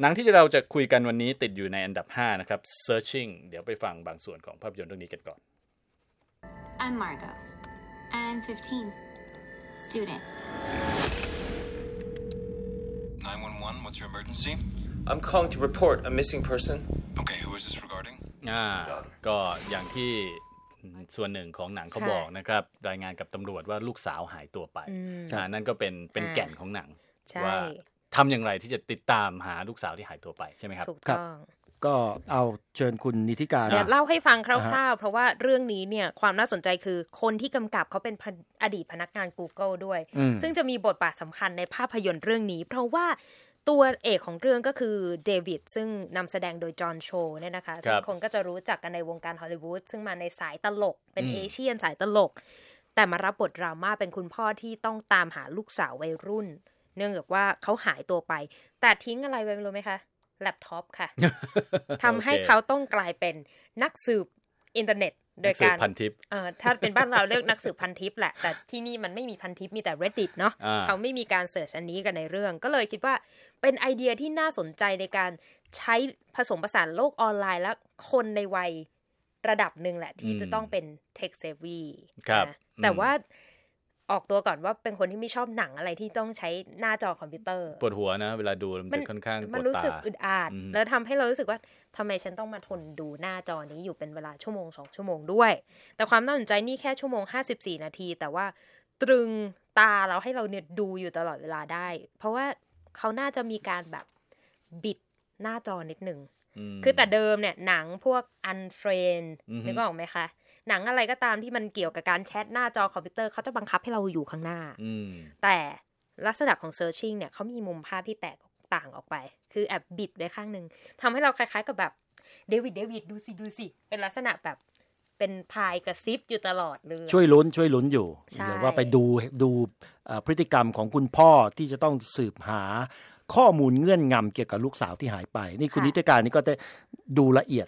หนังที่เราจะคุยกันวันนี้ติดอยู่ในอันดับ 5 นะครับ Searching เดี๋ยวไปฟังบางส่วนของภาพยนตร์เรื่องนี้กันก่อน I'm Margot. I'm 15. Student. 911, what's your emergency? I'm calling to report a missing person. Okay, who is this regarding? อ่าก็อย่างที่ส่วนหนึ่งของหนังเขาค่ะบอกนะครับ รายงานกับตำรวจว่าลูกสาวหายตัวไปอ่านั่นก็เป็นเป็นอ่าแก่นของหนังใช่ว่า ทำอย่างไรที่จะติดตามหาลูกสาวที่หายตัวไปใช่ไหมครับถูกครับต้องก็เอาเชิญคุณนิติการเดี๋ยวเล่าให้ฟังคอ่าร่าวฮะๆเพราะว่าเรื่องนี้เนี่ยความน่าสนใจคือคนที่กำกับเขาเป็นพนอดีตพนักงาน Google ด้วยอืมซึ่งจะมีบทบาทสำคัญในภาพยนตร์เรื่องนี้ เพราะว่าตัวเอกของเรื่องก็คือเดวิดซึ่งนำแสดงโดยจอห์นโชว์เนี่ยนะคะครัซึ่งบคนก็จะรู้จักกันในวงการฮอลลีวูดซึ่งมาในสายตลก เป็นอืมเอเชียนสายตลก แต่มารับบทดราม่าเป็นคุณพ่อที่ต้องตามหาลูกสาววัยรุ่น เนื่องจากว่าเขาหายตัวไป แต่ทิ้งอะไรไว้ไม่รู้ไหมคะแล็ปท็อปค่ะทำให้โอคเขาต้องกลายเป็นนักสืบอินเทอร์เน็ต โดยสืบการพันทิปเอ่อถ้าเป็นบ้านเราเรียกนักสืบพันทิปแหละ แต่ที่นี่มันไม่มีพันทิปมีแต่ Reddit เนาะอ่าเขาไม่มีการ search อันนี้กันในเรื่อง ก็เลยคิดว่าเป็นไอเดียที่น่าสนใจในการใช้ผสมผสานโลกออนไลน์และคนในวัยระดับหนึ่งแหละที่จะต้องเป็น tech savvy ครับนะแต่อืมว่า ออกตัวก่อนว่าเป็นคนที่ไม่ชอบหนังอะไรที่ต้องใช้หน้าจอคอมพิวเตอร์ปวดหัวนะ เวลาดูมันจะค่อนข้างปมันวดรู้ตาสึกอึดอัดอืมแล้วทำให้เรารู้สึกว่าทำไมฉันต้องมาทนดูหน้าจอนี้อยู่เป็นเวลาชั่วโมงสองชั่วโมงด้วย แต่ความน่าสนใจนี่แค่ชั่วโมงห้าสิบสี่นาที แต่ว่าตรึงตาเราให้เราเนี่ยดูอยู่ตลอดเวลาได้ เพราะว่าเขาน่าจะมีการแบบบิดหน้าจอนิดหนึ่งม คือแต่เดิมเนี่ยหนังพวก unfriend อือฮึนึกออกไหมคะ หนังอะไรก็ตามที่มันเกี่ยวกับการแชทหน้าจอคอมพิวเตอร์เขาจะบังคับให้เราอยู่ข้างหน้าอืมแต่ลักษณะของ searching เนี่ยเขามีมุมภาพที่แตกต่างออกไป คือแอบบิดไปข้างหนึ่งทำให้เราคล้ายๆกับแบบเดวิดเดวิดดูสิดูสิ เป็นลักษณะแบบเป็นพายกระซิบอยู่ตลอดเลยช่วยลุ้นช่วยลุ้นอยู่ใช่หรือว่าไปดูดูเอ่อพฤติกรรมของคุณพ่อที่จะต้องสืบหา ข้อมูลเงื่อนงำเกี่ยวกับลูกสาวที่หายไป นี่คุณนิติการนี่ก็ได้ดูละเอียด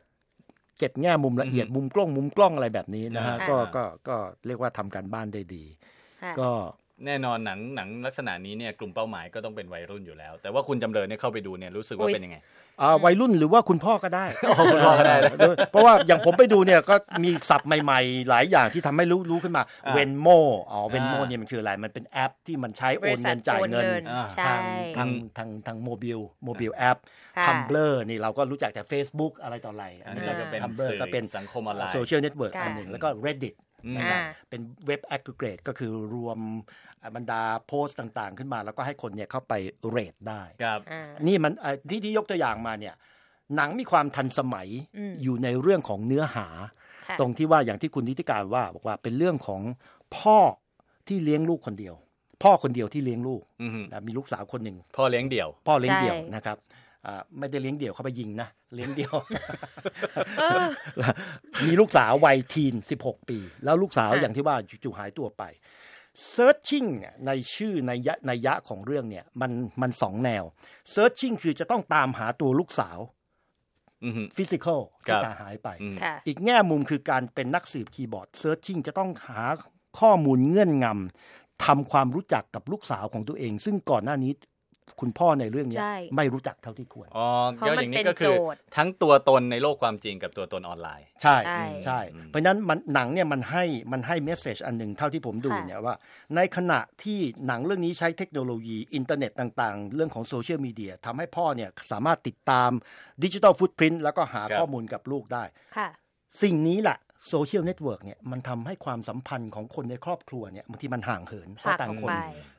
เก็บแง่มุมละเอียดมุมกล้องมุมกล้องอะไรแบบนี้นะฮะอ่าก็ก็ก็เรียกว่าทำการบ้านได้ดีค่ะก็ แน่นอนหนังหนังลักษณะนี้เนี่ยกลุ่มเป้าหมายก็ต้องเป็นวัยรุ่นอยู่แล้ว แต่ว่าคุณจำเลยเนี่ยเข้าไปดูเนี่ยรู้สึกว่าอุ๊ยเป็นยังไงอ่าวัยรุ่นหรือว่าคุณพ่อก็ได้คุณพ่อก็ได้นะเออเพราะว่าอย่างผมไปดูเนี่ยก็มีศัพท์ใหม่ๆ หลายอย่างที่ทำให้รู้รู้ขึ้นมาอ่าเวนโมอ๋อ Venmo อ่าเนี่ยมันคืออะไร มันเป็นแอปที่มันใช้โอบนริษัเงิทนจ่ายเงินโอนเงินอ่าใช่ทางทางทางทาง mobile mobile app ค่ะ Tumblr นี่เราก็รู้จักแต่ Facebook อะไรต่ออะไรอันนี้อัก็นนี้ก็เป็น Tumblr สื่อก็เป็นสังคมออนไลน์ social network ค่ะอันหนึ่งแล้วก็ Reddit อืมนะครับอ่าเป็นเว็บ aggregate ก็คือรวม บรรดาโพสต์ต่างๆ ขึ้นมา แล้วก็ให้คนเนี่ยเข้าไป rate ได้ครับอ่านี่มันเอ่อที่ที่ยกตัวอย่างมาเนี่ยหนังมีความทันสมัยอืมอยู่ในเรื่องของเนื้อหาค่ะตรงที่ว่าอย่างที่คุณนิติการว่าบอกว่าเป็นเรื่องของพ่อที่เลี้ยงลูกคนเดียว พ่อคนเดียวที่เลี้ยงลูกอือฮึนะมีลูกสาวคนหนึ่งพ่อเลี้ยงเดี่ยว พ่อเลี้ยงใช่เดี่ยวนะครับอ่าไม่ได้เลี้ยงเดี่ยวเข้าไปยิงนะเลี้ยงเดี่ยว มีลูกสาววัยทีน16ปี แล้วลูกสาวค่ะอย่างที่ว่าจู่ๆหายตัวไป searching เนี่ยในชื่อในยะในยะของเรื่องเนี่ยมันมันสองแนว searching คือจะต้องตามหาตัวลูกสาวอือฮึ physical ครัที่บตาหายไปอืมค่ะอีกแง่มุมคือการเป็นนักสืบคีย์บอร์ด Searching จะต้องหาข้อมูลเงื่อนงำทำความรู้จักกับลูกสาวของตัวเอง ซึ่งก่อนหน้านี้ คุณพ่อในเรื่องเนี้ยใช่ไม่รู้จักเท่าที่ควรอ๋อเพราะก็มันอย่างนี้เป็นก็คือโจทย์ทั้งตัวตนในโลกความจริงกับตัวตนออนไลน์ ใช่ใช่ใช่เพราะฉะนั้นมันหนังเนี่ยมันให้มันให้ message อันหนึ่งเท่าที่ผมดูค่ะเนี่ยว่า ในขณะที่หนังเรื่องนี้ใช้เทคโนโลยีอินเทอร์เน็ตต่างๆ เรื่องของโซเชียลมีเดียทำให้พ่อเนี่ยสามารถติดตามdigital footprint แล้วก็หาครับข้อมูลกับลูกได้ค่ะสิ่งนี้แหละ social network เนี่ยมันทำให้ความสัมพันธ์ของคนในครอบครัวเนี่ยบางทีมันห่างเหินเพราะหักต่างออกคนไป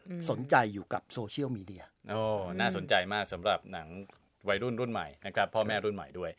อืมสนใจอยู่กับโซเชียลมีเดียโอ้น่าสนใจมากสำหรับหนังวัยรุ่นรุ่นใหม่นะครับพ่อแม่รุ่นใหม่ด้วย